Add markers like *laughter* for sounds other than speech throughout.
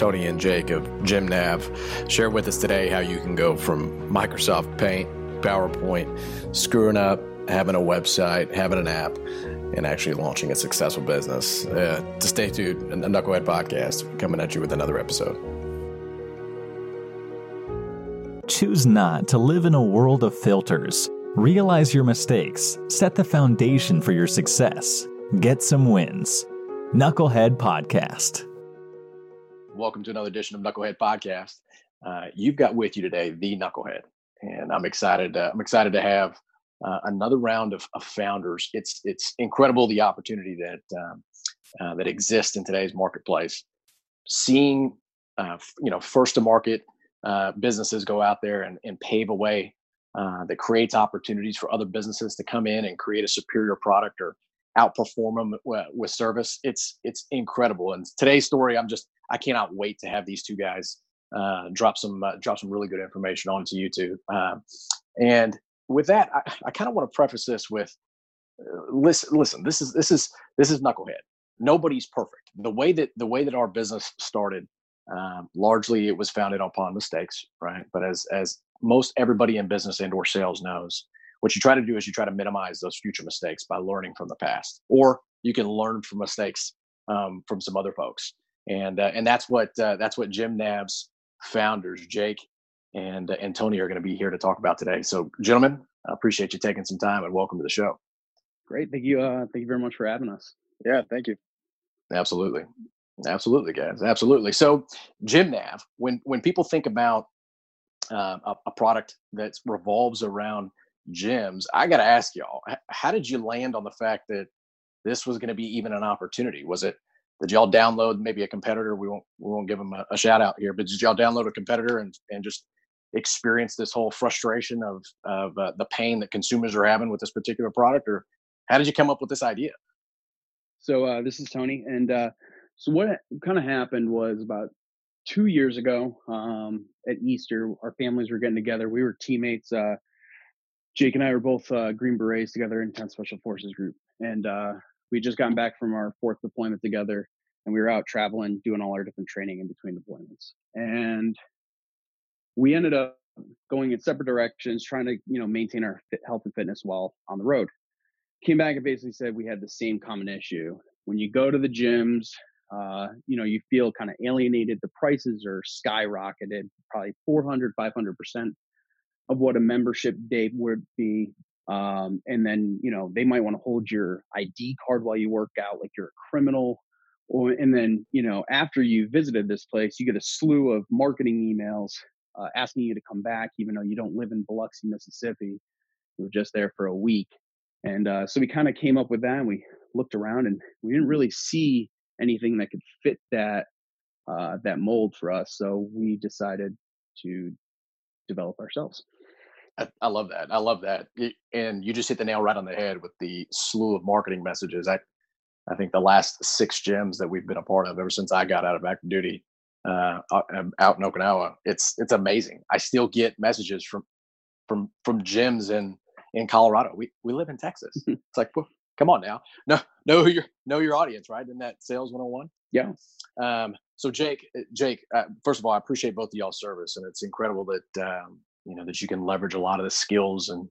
Tony and Jake of GymNav. Share with us today how you can go from Microsoft Paint, PowerPoint, screwing up, having a website, having an app, and actually launching a successful business. Uh, to stay tuned, the Knucklehead Podcast coming at you with another episode. Choose not to live in a world of filters. Realize your mistakes, set the foundation for your success, get some wins. Knucklehead Podcast. Welcome to another edition of Knucklehead Podcast. Uh, you've got with you today the Knucklehead, and I'm excited. Uh, I'm excited to have uh, another round of, of, founders. It's it's incredible the opportunity that um, uh, that exists in today's marketplace. Seeing uh, you know first to market uh, businesses go out there and, and pave a way that creates opportunities for other businesses to come in and create a superior product or outperform them with service. It's it's incredible. And today's story, I'm just I cannot wait to have these two guys uh, drop some uh, drop some really good information onto YouTube. Um, and with that, I, I kind of want to preface this with uh, listen. Listen, this is this is this is knucklehead. Nobody's perfect. The way that the way that our business started um, largely, it was founded upon mistakes, right? But as as most everybody in business and or sales knows, what you try to do is you try to minimize those future mistakes by learning from the past, or you can learn from mistakes um, from some other folks, and uh, and that's what uh, that's what GymNav's founders, Jake and uh, and Tony, are going to be here to talk about today. So, gentlemen, I appreciate you taking some time and welcome to the show. Great, thank you, uh, thank you very much for having us. Yeah, thank you. Absolutely. Absolutely, guys. Absolutely. So, GymNav, when when people think about uh, a, a, product that revolves around gyms, I got to ask y'all, how did you land on the fact that this was going to be even an opportunity? Was it did y'all download maybe a competitor? We won't we won't give them a, a shout out here, but did y'all download a competitor and and just experience this whole frustration of of uh, the pain that consumers are having with this particular product, or how did you come up with this idea? So uh, this is Tony, and uh, so what kind of happened was about two years ago um, at Easter, our families were getting together. We were teammates. Uh, Jake and I were both uh, Green Berets together in 10 Special Forces Group. And uh, we just gotten back from our fourth deployment together. And we were out traveling, doing all our different training in between deployments. And we ended up going in separate directions, trying to, you know, maintain our fit, health and fitness while on the road. Came back and basically said we had the same common issue. When you go to the gyms, uh, you know, you feel kind of alienated. The prices are skyrocketed, probably 400, 500% of what a membership day would be. Um, and then, you know, they might want to hold your ID card while you work out, like you're a criminal. Or, and then, you know, after you visited this place, you get a slew of marketing emails uh, asking you to come back, even though you don't live in Biloxi, Mississippi. You were just there for a week. And uh, so we kind of came up with that and we looked around and we didn't really see anything that could fit that uh, that mold for us. So we decided to develop ourselves. I, I, love that. I love that. And you just hit the nail right on the head with the slew of marketing messages. I, I think the last six gyms that we've been a part of ever since I got out of active duty uh, out in Okinawa, it's it's amazing. I still get messages from from from gyms in in Colorado. We we live in Texas. it's like come on now No *laughs* know know your know your audience right in that sales 101 yeah um, so jake uh, jake uh, first of all i appreciate both of y'all's service and it's incredible that um, you know that you can leverage a lot of the skills and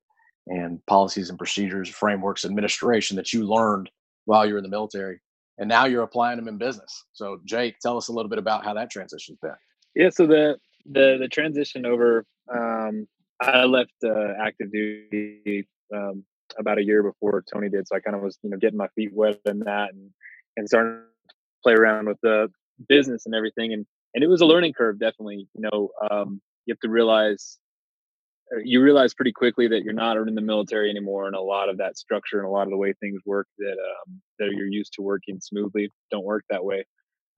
and policies and procedures frameworks administration that you learned while you're in the military and now you're applying them in business so jake tell us a little bit about how that transition's been yeah so the the the transition over um, i left uh, active duty um, about a year before Tony did. So I kind of was, you know, getting my feet wet in that and and starting to play around with the business and everything. And and it was a learning curve, definitely. You know, um, you have to realize you realize pretty quickly that you're not in the military anymore, and a lot of that structure and a lot of the way things work that um, that you're used to working smoothly don't work that way.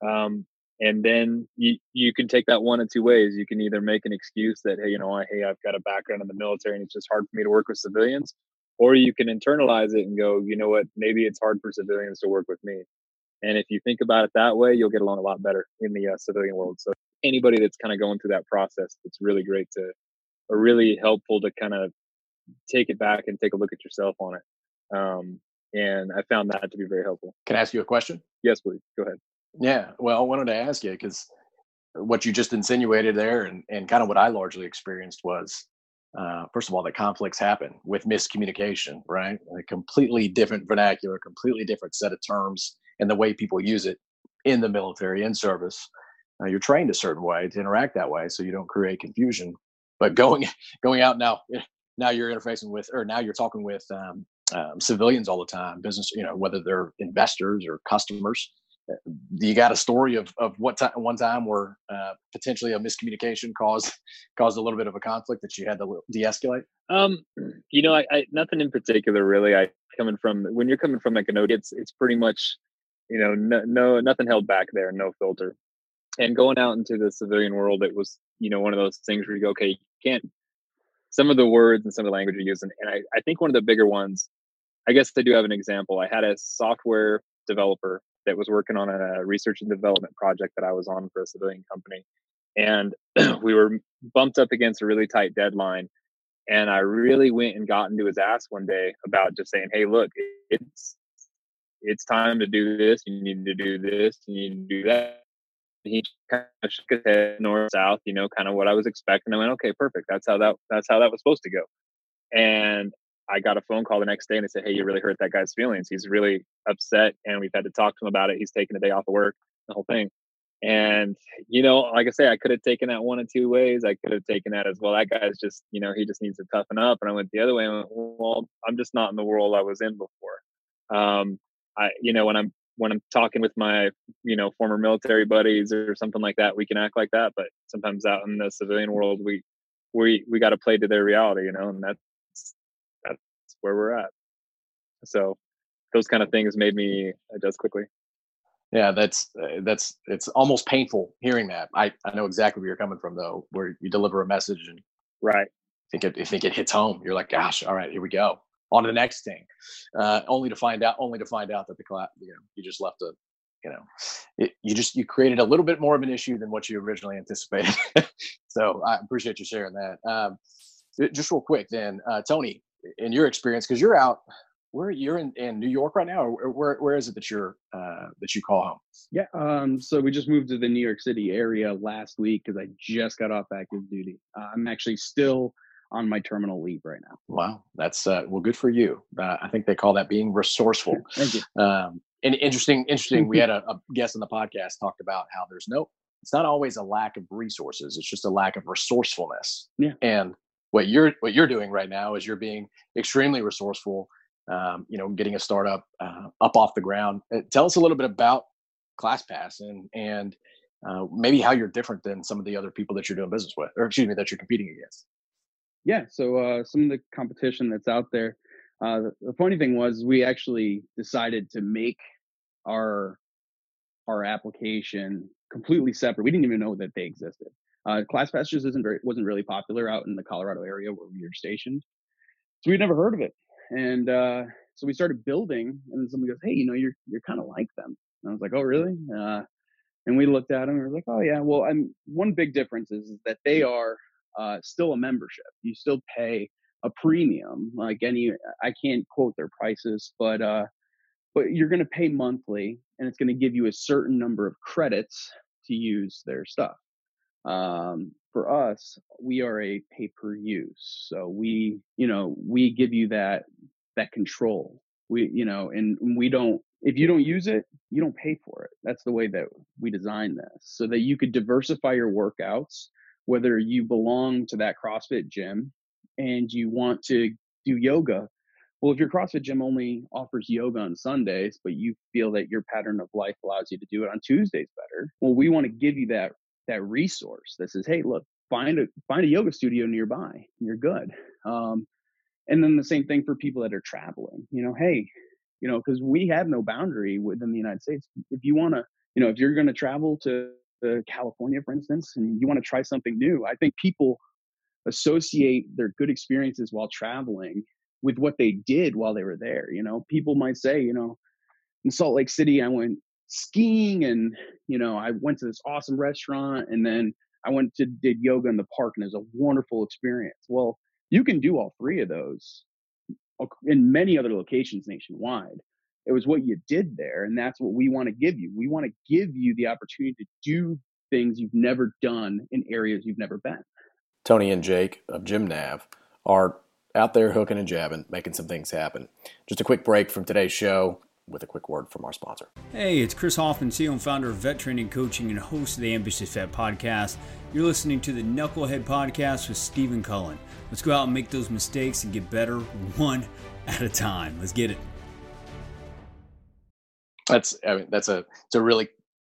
Um, and then you you can take that one in two ways. You can either make an excuse that hey, you know, hey, I've got a background in the military and it's just hard for me to work with civilians, or you can internalize it and go, you know what, maybe it's hard for civilians to work with me. And if you think about it that way, you'll get along a lot better in the uh, civilian world. So anybody that's kind of going through that process, it's really great to, or really helpful to kind of take it back and take a look at yourself on it. Um, and I found that to be very helpful. Can I ask you a question? Yes, please. Go ahead. Yeah. Well, I wanted to ask you because what you just insinuated there, and and kind of what I largely experienced was. Uh, first of all, that conflicts happen with miscommunication, right? A completely different vernacular, completely different set of terms, and the way people use it in the military in service. Uh, you're trained a certain way to interact that way, so you don't create confusion. But going *laughs* going out now, *laughs* now you're interfacing with, or now you're talking with um, um, civilians all the time, business, you know, whether they're investors or customers. Uh, you got a story of of what time one time where uh, potentially a miscommunication caused *laughs* caused a little bit of a conflict that you had to de-escalate? Um, you know, I, I nothing in particular really. I coming from when you're coming from like an it's it's pretty much you know no, no nothing held back there, no filter. And going out into the civilian world, it was you know one of those things where you go, okay, can't some of the words and some of the language you're using. And I, I think one of the bigger ones, I guess I do have an example. I had a software developer that was working on a research and development project that I was on for a civilian company. And *clears throat* we were bumped up against a really tight deadline. And I really went and got into his ass one day about just saying, hey, look, it's it's time to do this. You need to do this. You need to do that he kind of shook his head north south, you know, kind of what I was expecting. I went, okay, perfect. That's how that that's how that was supposed to go. And I got a phone call the next day and they said, Hey, you really hurt that guy's feelings. He's really upset and we've had to talk to him about it. He's taking a day off of work, the whole thing. And, you know, like I say, I could have taken that one of two ways. I could have taken that as well. That guy's just, you know, he just needs to toughen up. And I went the other way. I went, well, I'm just not in the world I was in before. Um, I, you know, when I'm when I'm talking with my, you know, former military buddies or something like that, we can act like that. But sometimes out in the civilian world, we we we got to play to their reality, you know, and that's that's where we're at. So those kind of things made me adjust quickly. Yeah, that's uh, that's it's almost painful hearing that. I I know exactly where you're coming from though, where you deliver a message and right. I think it, I think it hits home. You're like, gosh, all right, here we go on the next thing, uh, only to find out only to find out that the you know you just left a you know it, you just you created a little bit more of an issue than what you originally anticipated. *laughs* so I appreciate you sharing that. Um, just real quick, then uh, Tony, in your experience, because you're out where you're in, in New York right now, or where where is it that you're uh, that you call home? Yeah, um, so we just moved to the New York City area last week because I just got off active duty. Uh, I'm actually still on my terminal leave right now. Wow, that's uh, well, good for you. Uh, I think they call that being resourceful. *laughs* Thank you. Um, and interesting, interesting. we *laughs* had a, a guest on the podcast talked about how there's no, it's not always a lack of resources. It's just a lack of resourcefulness. Yeah. And what you're what you're doing right now is you're being extremely resourceful. Um, you know, getting a startup uh, up off the ground. Uh, tell us a little bit about ClassPass and and uh, maybe how you're different than some of the other people that you're doing business with, or excuse me, that you're competing against yeah, so uh, some of the competition that's out there. Uh, the funny thing was, we actually decided to make our our application completely separate. We didn't even know that they existed. Uh, ClassPass just isn't very wasn't really popular out in the Colorado area where we were stationed, so we'd never heard of it. And uh, so we started building, and then somebody goes, "Hey, you know, you're you're kind of like them." And I was like, "Oh, really?" Uh, and we looked at them and we were like, "Oh, yeah." Well, I'm one big difference is, is that they are uh, still a membership. You still pay a premium. Like any, I can't quote their prices, but uh, but you're going to pay monthly, and it's going to give you a certain number of credits to use their stuff. Um, for us, we are a pay per use, so we, you know, we give you that that control. We, you know, and we don't. If you don't use it, you don't pay for it. That's the way that we designed this, so that you could diversify your workouts whether you belong to that CrossFit gym and you want to do yoga. Well, if your CrossFit gym only offers yoga on Sundays, but you feel that your pattern of life allows you to do it on Tuesdays better, well, we want to give you that that resource that says, "Hey, look, find a find a yoga studio nearby. You're good." Um, and then the same thing for people that are traveling. You know, hey, you know, because we have no boundary within the United States. If you want to, you know, if you're going to travel to to California, for instance, and you want to try something new, I think people associate their good experiences while traveling with what they did while they were there. You know, people might say, you know, in Salt Lake City, I went skiing and, you know, I went to this awesome restaurant and then I went to did yoga in the park and it was a wonderful experience. Well, you can do all three of those in many other locations nationwide. It was what you did there, and that's what we want to give you. We want to give you the opportunity to do things you've never done in areas you've never been. Tony and Jake of GymNav are out there hooking and jabbing, making some things happen. Just a quick break from today's show with a quick word from our sponsor. Hey, it's Chris Hoffman, CEO and founder of Vet Training Coaching and host of the Ambitious Vet Podcast. You're listening to the Knucklehead Podcast with Stephen Cullen. Let's go out and make those mistakes and get better one at a time. Let's get it. That's I mean that's a it's a really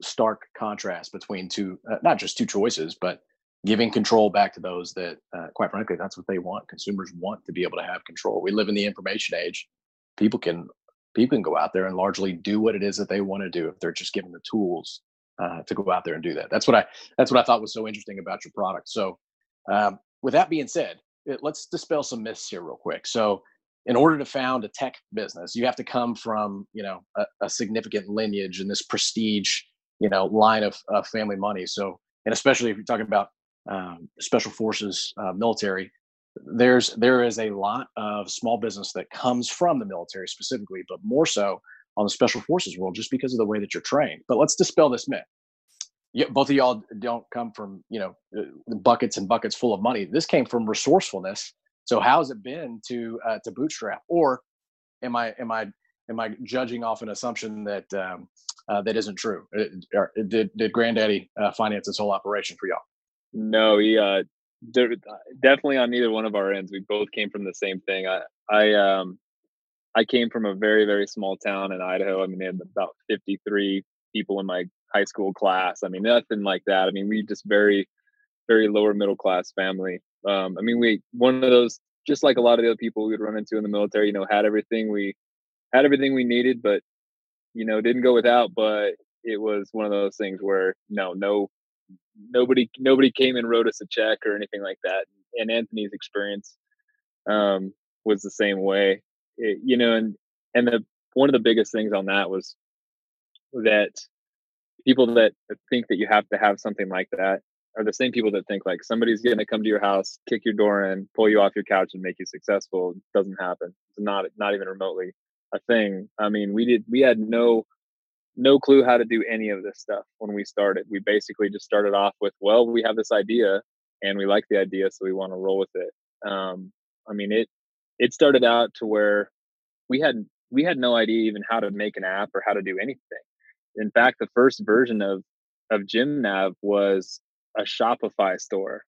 stark contrast between two uh, not just two choices, but giving control back to those that, uh, quite frankly, that's what they want. Consumers want to be able to have control. We live in the information age. People can people can go out there and largely do what it is that they want to do if they're just given the tools uh, to go out there and do that. That's what I that's what I thought was so interesting about your product. So, um, with that being said, it, let's dispel some myths here real quick. So, in order to found a tech business, you have to come from you know a, a significant lineage and this prestige you know line of, of family money. So, and especially if you're talking about um, special forces uh, military there's there is a lot of small business that comes from the military specifically but more so on the special forces world just because of the way that you're trained. But let's dispel this myth. You, both of y'all don't come from you know uh, buckets and buckets full of money. This came from resourcefulness so how's it been to uh, to bootstrap or am i am i am i judging off an assumption that um, uh, that isn't true uh, did, did granddaddy uh, finance this whole operation for y'all no, he uh, definitely on neither one of our ends. We both came from the same thing. I, I, um, I came from a very, very small town in Idaho. I mean, they had about 53 people in my high school class. I mean, nothing like that. I mean, we just very, very lower middle class family. Um, I mean, we one of those just like a lot of the other people we'd run into in the military. You know, had everything we had everything we needed, but you know, didn't go without. But it was one of those things where no, no nobody nobody came and wrote us a check or anything like that. And Anthony's experience um, was the same way, it, you know. And and the one of the biggest things on that was that people that think that you have to have something like that are the same people that think like somebody's going to come to your house, kick your door in, pull you off your couch, and make you successful. It doesn't happen. It's not not even remotely a thing. I mean, we did we had no no clue how to do any of this stuff when we started. We basically just started off with, well, we have this idea and we like the idea, so we want to roll with it. Um, I mean, it it started out to where we had we had no idea even how to make an app or how to do anything. In fact, the first version of of GymNav was a Shopify store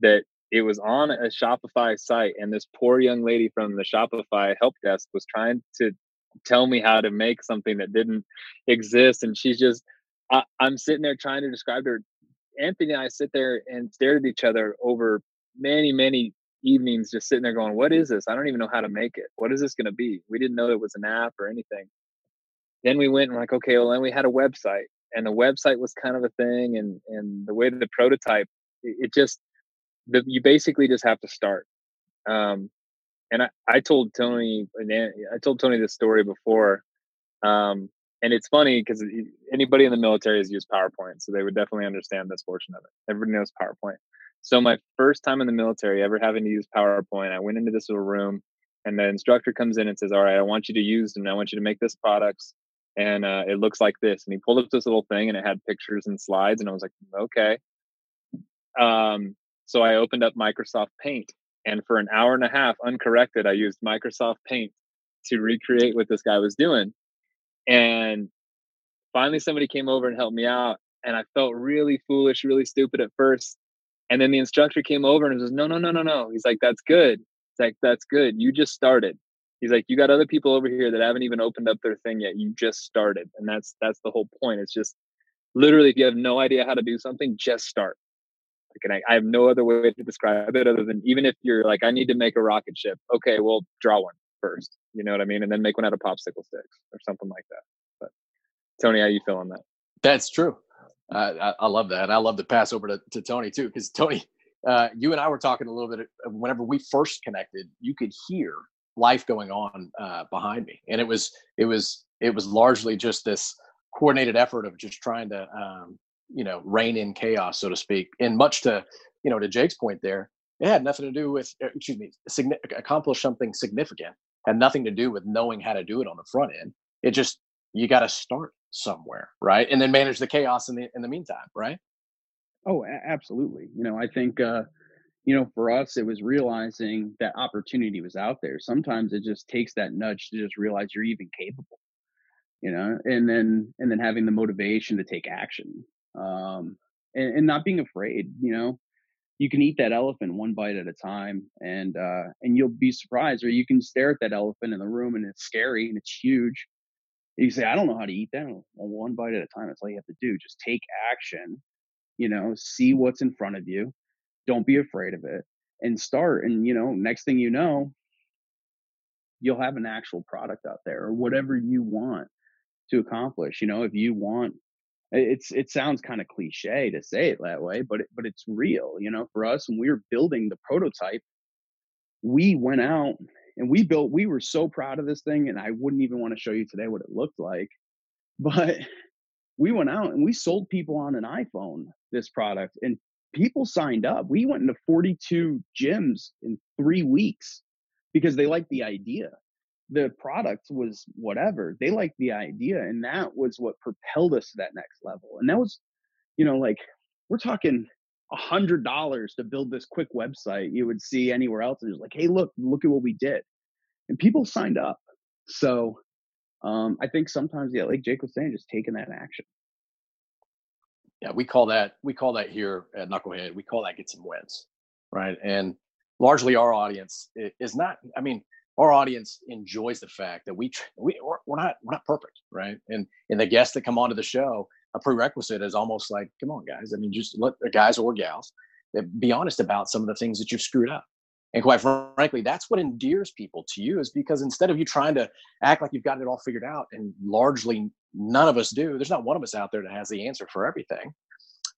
that it was on a Shopify site, and this poor young lady from the Shopify help desk was trying to tell me how to make something that didn't exist. And she's just, I, I'm sitting there trying to describe to her. Anthony and I sit there and stare at each other over many, many evenings, just sitting there going, What is this? I don't even know how to make it. What is this going to be? We didn't know it was an app or anything. Then we went and like, okay, well, then we had a website, and the website was kind of a thing, and and the way the prototype, it, it just, the, you basically just have to start. Um, and I, I told Tony, I told Tony this story before, um, and it's funny because anybody in the military has used PowerPoint, so they would definitely understand this portion of it. Everybody knows PowerPoint. So my first time in the military, ever having to use PowerPoint, I went into this little room, and the instructor comes in and says, "All right, I want you to use and I want you to make this products, and uh, it looks like this." And he pulled up this little thing, and it had pictures and slides, and I was like, "Okay." Um, so I opened up Microsoft Paint and for an hour and a half, uncorrected, I used Microsoft Paint to recreate what this guy was doing. And finally, somebody came over and helped me out. And I felt really foolish, really stupid at first. And then the instructor came over and was, no, no, no, no, no. He's like, that's good. It's like, that's good. You just started. He's like, you got other people over here that haven't even opened up their thing yet. You just started. And that's that's the whole point. It's just literally if you have no idea how to do something, just start. Like, I, I have no other way to describe it other than even if you're like, I need to make a rocket ship. Okay, well, draw one first. You know what I mean? And then make one out of popsicle sticks or something like that. But Tony, how you feel on that? That's true. Uh, I, I, love that. And I love to pass over to, to Tony too, because Tony, uh, you and I were talking a little bit whenever we first connected, you could hear life going on uh, behind me. And it was, it was, it was largely just this coordinated effort of just trying to, um, you know rein in chaos so to speak. And much to you know to jake's point there it had nothing to do with uh, excuse me accomplish something significant. Had nothing to do with knowing how to do it on the front end. It just you got to start somewhere right? And then manage the chaos in the in the meantime right? Oh, absolutely. You know, I think uh, you know, for us, it was realizing that opportunity was out there. Sometimes it just takes that nudge to just realize you're even capable, you know, and then and then having the motivation to take action, um, and, and not being afraid. You know, you can eat that elephant one bite at a time, and uh, and you'll be surprised. Or you can stare at that elephant in the room, and it's scary and it's huge. You say, I don't know how to eat that. Well, one bite at a time. That's all you have to do. Just take action. You know, see what's in front of you don't be afraid of it and start and you know next thing you know you'll have an actual product out there or whatever you want to accomplish you know if you want it's it sounds kind of cliche to say it that way but it, but it's real you know for us when we were building the prototype we went out and we built we were so proud of this thing and i wouldn't even want to show you today what it looked like *laughs* but we went out and we sold people on an iphone this product and people signed up. We went into 42 gyms in three weeks because they liked the idea. The product was whatever. They liked the idea. And that was what propelled us to that next level. And that was, you know, like we're talking a hundred dollars to build this quick website you would see anywhere else. And it's like, hey, look, look at what we did. And people signed up. So um, I think sometimes, yeah, like Jake was saying, just taking that action. Yeah, we call that we call that here at Knucklehead. We call that get some wins, right? And largely our audience is not. I mean, our audience enjoys the fact that we we we're not we're not perfect, right? And and the guests that come onto the show, a prerequisite is almost like, come on, guys. I mean, just let the guys or gals eh, be honest about some of the things that you've screwed up. And quite frankly, that's what endears people to you is because instead of you trying to act like you've got it all figured out, and largely none of us do, there's not one of us out there that has the answer for everything.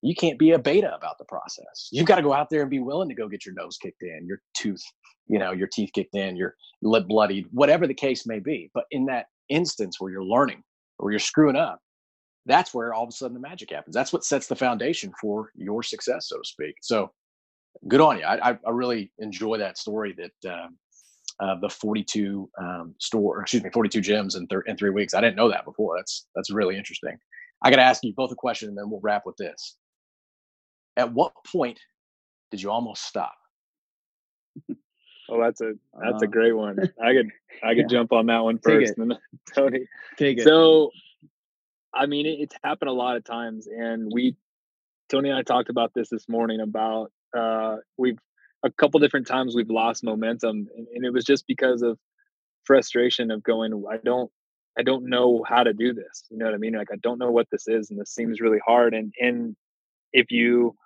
You can't be a beta about the process. You've got to go out there and be willing to go get your nose kicked in, your tooth, you know, your teeth kicked in, your lip bloodied, whatever the case may be. But in that instance where you're learning or you're screwing up, that's where all of a sudden the magic happens. That's what sets the foundation for your success, so to speak. So good on you. I, I really enjoy that story that um, uh, the 42 um, store, excuse me, 42 gyms in, thir- in three weeks. I didn't know that before. That's that's really interesting. I got to ask you both a question, and then we'll wrap with this. At what point did you almost stop? *laughs* Oh, that's a that's uh, a great one. I could I could *laughs* yeah. jump on that one first, and then *laughs* Tony. Take it. So, I mean, it, it's happened a lot of times, and we, Tony and I talked about this this morning about uh, we've a couple different times we've lost momentum, and, and it was just because of frustration of going. I don't I don't know how to do this. You know what I mean? Like I don't know what this is, and this seems really hard. And and if you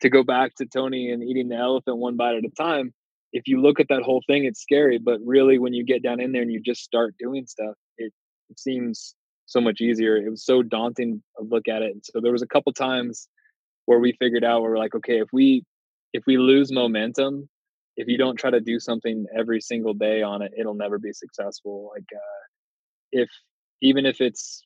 to go back to Tony and eating the elephant one bite at a time, if you look at that whole thing, it's scary. But really, when you get down in there and you just start doing stuff, it, it seems so much easier. It was so daunting to look at it. And so there was a couple times where we figured out where we're like, okay, if we if we lose momentum, if you don't try to do something every single day on it, it'll never be successful. Like uh, if even if it's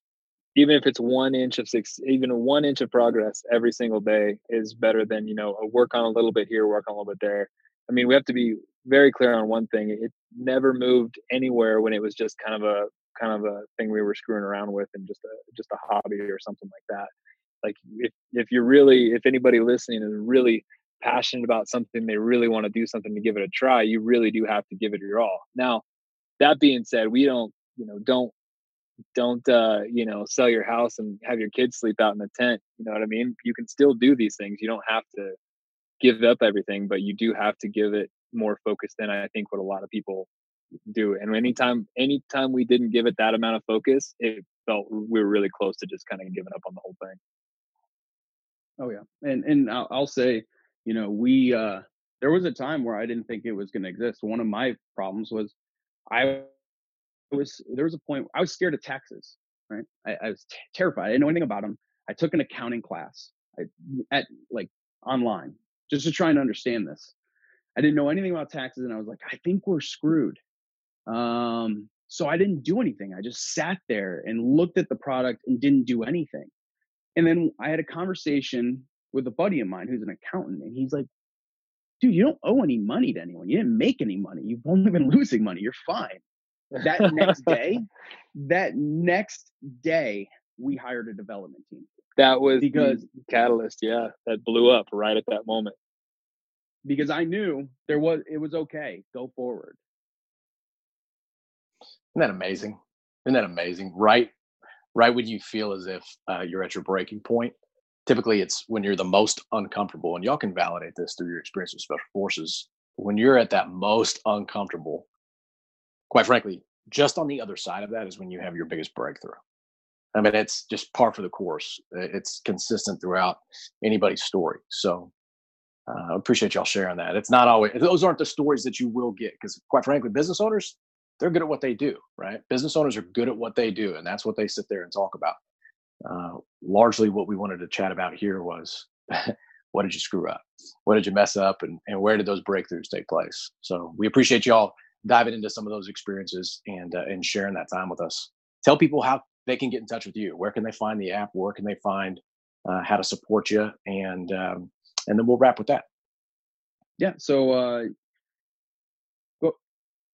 even if it's one inch of six, even one inch of progress every single day is better than you know a work on a little bit here, work on a little bit there. I mean, we have to be very clear on one thing: it never moved anywhere when it was just kind of a kind of a thing we were screwing around with and just a just a hobby or something like that. Like if if you're really if anybody listening is really passionate about something, they really want to do something to give it a try, you really do have to give it your all. Now, that being said, we don't, you know, don't don't uh you know sell your house and have your kids sleep out in the tent you know what i mean you can still do these things you don't have to give up everything but you do have to give it more focus than i think what a lot of people do and anytime anytime we didn't give it that amount of focus it felt we were really close to just kind of giving up on the whole thing oh yeah and and i'll, I'll say you know we uh there was a time where i didn't think it was going to exist one of my problems was i was there was a point I was scared of taxes, right? I, I was t- terrified. I didn't know anything about them. I took an accounting class I, at like online just to try and understand this. I didn't know anything about taxes, and I was like, I think we're screwed. Um, so I didn't do anything. I just sat there and looked at the product and didn't do anything. And then I had a conversation with a buddy of mine who's an accountant, and he's like, dude, you don't owe any money to anyone. You didn't make any money. You've only been *laughs* losing money. You're fine that next day, *laughs* that next day, we hired a development team. That was because catalyst, yeah, that blew up right at that moment. Because I knew there was it was okay. Go forward. Isn't that amazing? Isn't that amazing? Right, right when you feel as if uh, you're at your breaking point. Typically, it's when you're the most uncomfortable, and y'all can validate this through your experience with special forces. When you're at that most uncomfortable, quite frankly, just on the other side of that is when you have your biggest breakthrough. I mean, it's just par for the course. It's consistent throughout anybody's story. So uh, I appreciate y'all sharing that. It's not always, those aren't the stories that you will get because, quite frankly, business owners, they're good at what they do, right? Business owners are good at what they do, and that's what they sit there and talk about. Uh, largely, what we wanted to chat about here was *laughs* what did you screw up? What did you mess up? And, and where did those breakthroughs take place? So we appreciate y'all diving into some of those experiences and uh, and sharing that time with us. Tell people how they can get in touch with you. Where can they find the app? Where can they find uh, how to support you? And um, and then we'll wrap with that. Yeah. So uh.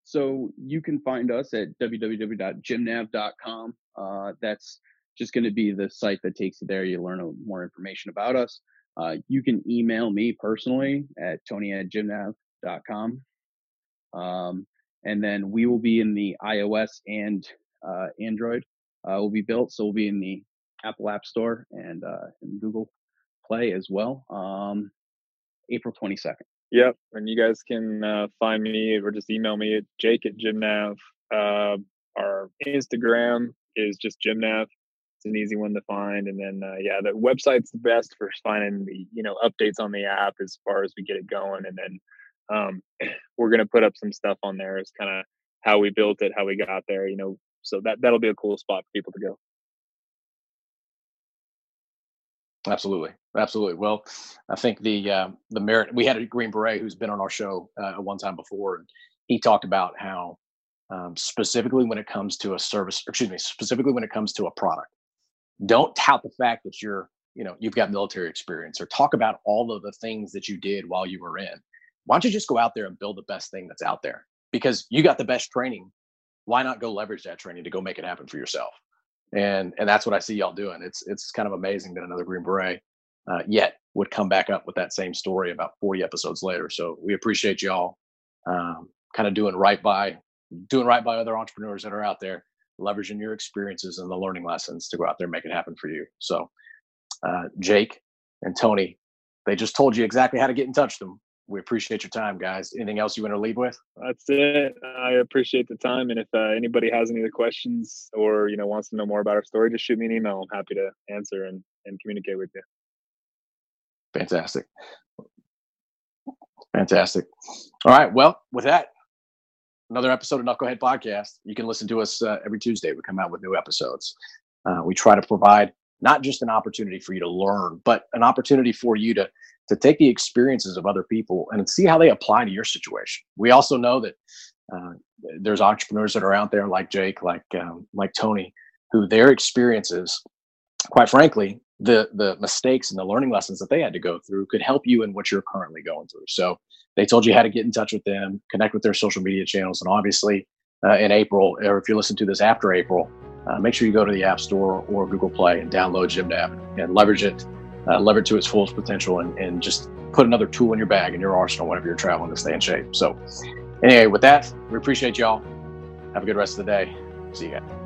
So you can find us at www.gymnav.com. Uh, that's just going to be the site that takes you there. You learn more information about us. Uh, you can email me personally at tony at gymnav.com. Um, and then we will be in the iOS and uh, Android. Uh, will be built, so we'll be in the Apple App Store and uh, in Google Play as well. Um, April twenty second. Yep, and you guys can uh, find me or just email me at Jake at Gymnav. Uh, our Instagram is just Gymnav. It's an easy one to find, and then uh, yeah, the website's the best for finding the you know updates on the app as far as we get it going, and then um, *clears throat* we're to put up some stuff on there as kind of how we built it, how we got there, you know, so that that'll be a cool spot for people to go. Absolutely, absolutely. Well, I think the uh, the merit we had a Green Beret who's been on our show uh, one time before, and he talked about how um, specifically when it comes to a service, excuse me, specifically when it comes to a product, don't tout the fact that you're you know you've got military experience or talk about all of the things that you did while you were in why don't you just go out there and build the best thing that's out there? Because you got the best training. Why not go leverage that training to go make it happen for yourself? And and that's what I see y'all doing. It's it's kind of amazing that another Green Beret uh, yet would come back up with that same story about 40 episodes later. So we appreciate y'all um, kind of doing right by doing right by other entrepreneurs that are out there, leveraging your experiences and the learning lessons to go out there and make it happen for you. So uh, Jake and Tony, they just told you exactly how to get in touch with them we appreciate your time, guys. Anything else you want to leave with? That's it. I appreciate the time, and if uh, anybody has any other questions or you know wants to know more about our story, just shoot me an email. I'm happy to answer and and communicate with you. Fantastic. Fantastic. All right. Well, with that, another episode of Knucklehead Podcast. You can listen to us uh, every Tuesday. We come out with new episodes. Uh, we try to provide not just an opportunity for you to learn, but an opportunity for you to to take the experiences of other people and see how they apply to your situation. We also know that uh, there's entrepreneurs that are out there like Jake, like um, like Tony, who their experiences, quite frankly, the the mistakes and the learning lessons that they had to go through could help you in what you're currently going through. So they told you how to get in touch with them, connect with their social media channels, and obviously uh, in April, or if you listen to this after April, uh, make sure you go to the App Store or Google Play and download GymNav and leverage it uh, lever to its fullest potential and, and just put another tool in your bag in your arsenal whenever you're traveling to stay in shape. So, anyway, with that, we appreciate y'all. Have a good rest of the day. See you guys.